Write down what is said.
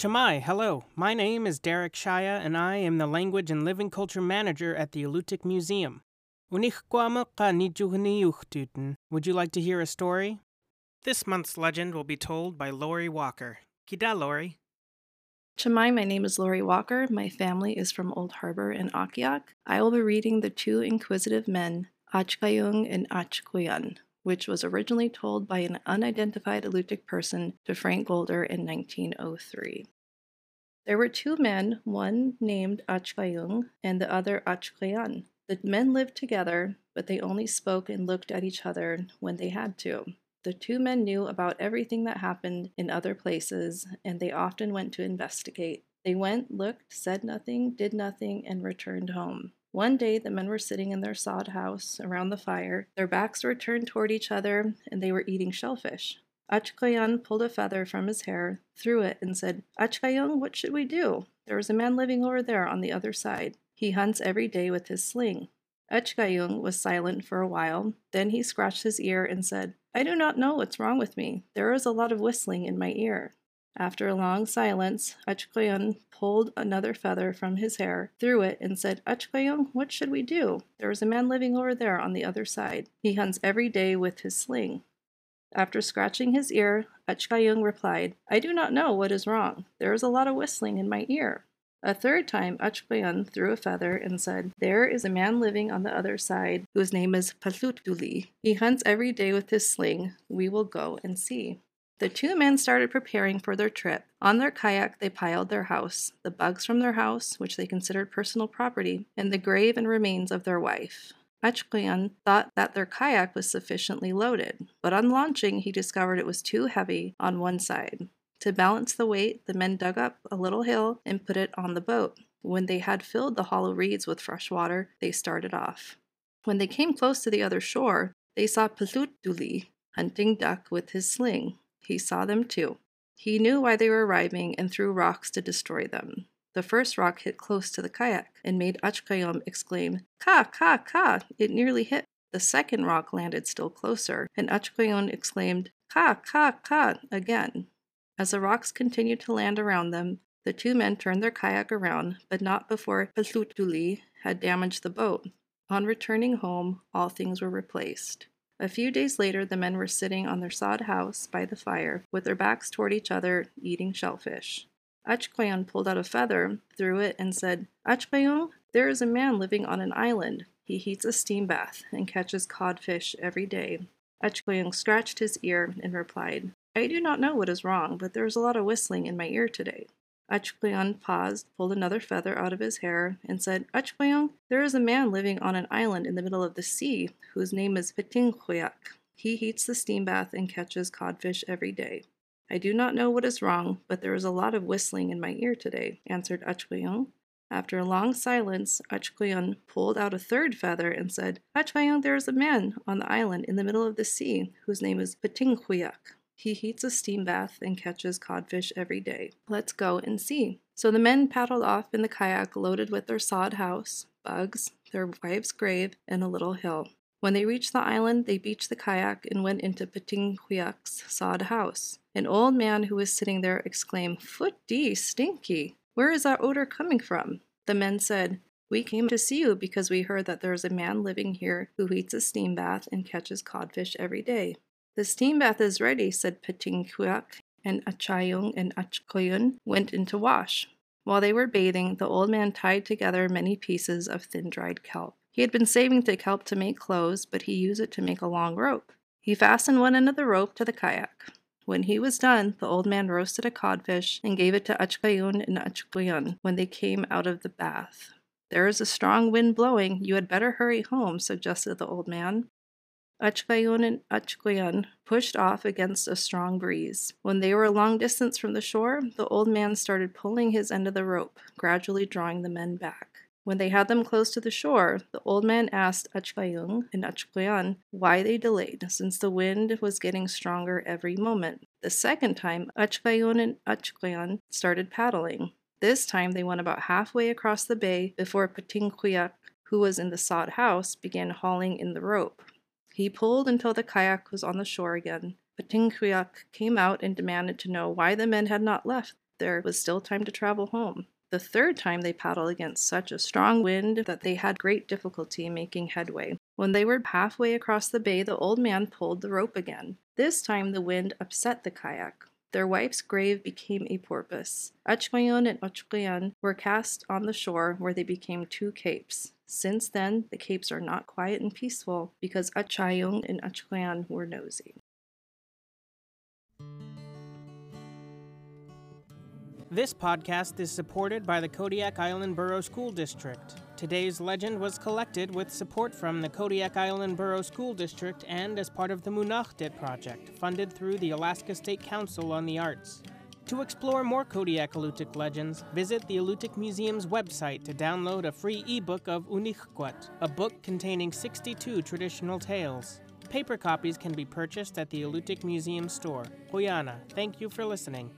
Cama'i, hello. My name is Dehrich Chya, and I am the Language and Living Culture Manager at the Alutiiq Museum. Would you like to hear a story? This month's legend will be told by Lori Walker. Kida, Lori. Cama'i, my name is Lori Walker. My family is from Old Harbor in Akhiok. I will be reading The Two Inquisitive Men, Achkayung and Achkuyan, which was originally told by an unidentified Alutiiq person to Frank Golder in 1903. There were two men, one named Achkayung and the other Achkayan. The men lived together, but they only spoke and looked at each other when they had to. The two men knew about everything that happened in other places, and they often went to investigate. They went, looked, said nothing, did nothing, and returned home. One day, the men were sitting in their sod house around the fire. Their backs were turned toward each other, and they were eating shellfish. Achkayan pulled a feather from his hair, threw it, and said, Achkayung, what should we do? There is a man living over there on the other side. He hunts every day with his sling. Achkayung was silent for a while. Then he scratched his ear and said, I do not know what's wrong with me. There is a lot of whistling in my ear. After a long silence, Achkoyon pulled another feather from his hair, threw it, and said, Achkoyon, what should we do? There is a man living over there on the other side. He hunts every day with his sling. After scratching his ear, Achkayung replied, I do not know what is wrong. There is a lot of whistling in my ear. A third time, Achkoyan threw a feather and said, There is a man living on the other side whose name is Palutuli. He hunts every day with his sling. We will go and see. The two men started preparing for their trip. On their kayak, they piled their house, the bugs from their house, which they considered personal property, and the grave and remains of their wife. Achkoyan thought that their kayak was sufficiently loaded, but on launching, he discovered it was too heavy on one side. To balance the weight, the men dug up a little hill and put it on the boat. When they had filled the hollow reeds with fresh water, they started off. When they came close to the other shore, they saw Pelutuli hunting duck with his sling. He saw them too. He knew why they were arriving and threw rocks to destroy them. The first rock hit close to the kayak and made Achkayom exclaim, Ka, ka, ka! It nearly hit. The second rock landed still closer, and Achkayon exclaimed, Ka, ka, ka! again. As the rocks continued to land around them, the two men turned their kayak around, but not before Pelutuli had damaged the boat. On returning home, all things were replaced. A few days later, the men were sitting on their sod house by the fire, with their backs toward each other, eating shellfish. Achkoyon pulled out a feather, threw it, and said, Achkoyon, there is a man living on an island. He heats a steam bath and catches codfish every day. Achkoyon scratched his ear and replied, I do not know what is wrong, but there is a lot of whistling in my ear today. Achkleon paused, pulled another feather out of his hair, and said, Achkleon, there is a man living on an island in the middle of the sea whose name is Petinghuyak. He heats the steam bath and catches codfish every day. I do not know what is wrong, but there is a lot of whistling in my ear today, answered Achkleon. After a long silence, Achkleon pulled out a third feather and said, Achkleon, there is a man on the island in the middle of the sea whose name is Petinghuyak. He heats a steam bath and catches codfish every day. Let's go and see. So the men paddled off in the kayak loaded with their sod house, bugs, their wife's grave, and a little hill. When they reached the island, they beached the kayak and went into Petinghuyak's sod house. An old man who was sitting there exclaimed, Foot d stinky! Where is that odor coming from? The men said, We came to see you because we heard that there is a man living here who heats a steam bath and catches codfish every day. The steam bath is ready, said Petinghuyak, and Achayung and Achkoyun went in to wash. While they were bathing, the old man tied together many pieces of thin dried kelp. He had been saving the kelp to make clothes, but he used it to make a long rope. He fastened one end of the rope to the kayak. When he was done, the old man roasted a codfish and gave it to Achkayun and Achkoyun when they came out of the bath. There is a strong wind blowing. You had better hurry home, suggested the old man. Achkayon and Achkoyan pushed off against a strong breeze. When they were a long distance from the shore, the old man started pulling his end of the rope, gradually drawing the men back. When they had them close to the shore, the old man asked Achkayung and Achkoyan why they delayed, since the wind was getting stronger every moment. The second time, Achkayun and Achkoyan started paddling. This time they went about halfway across the bay before Patingkuyak, who was in the sod house, began hauling in the rope. He pulled until the kayak was on the shore again, but Tinkuyak came out and demanded to know why the men had not left. there was still time to travel home. The third time they paddled against such a strong wind that they had great difficulty making headway. When they were halfway across the bay, the old man pulled the rope again. This time the wind upset the kayak. Their wife's grave became a porpoise. Achkoyon and Ochkoyan were cast on the shore where they became two capes. Since then, the capes are not quiet and peaceful because Achayong and Achkoyan were nosy. This podcast is supported by the Kodiak Island Borough School District. Today's legend was collected with support from the Kodiak Island Borough School District and as part of the Munachdit project, funded through the Alaska State Council on the Arts. To explore more Kodiak Alutiiq legends, visit the Alutiiq Museum's website to download a free ebook of Unigkuat, a book containing 62 traditional tales. Paper copies can be purchased at the Alutiiq Museum store. Quyanaa, thank you for listening.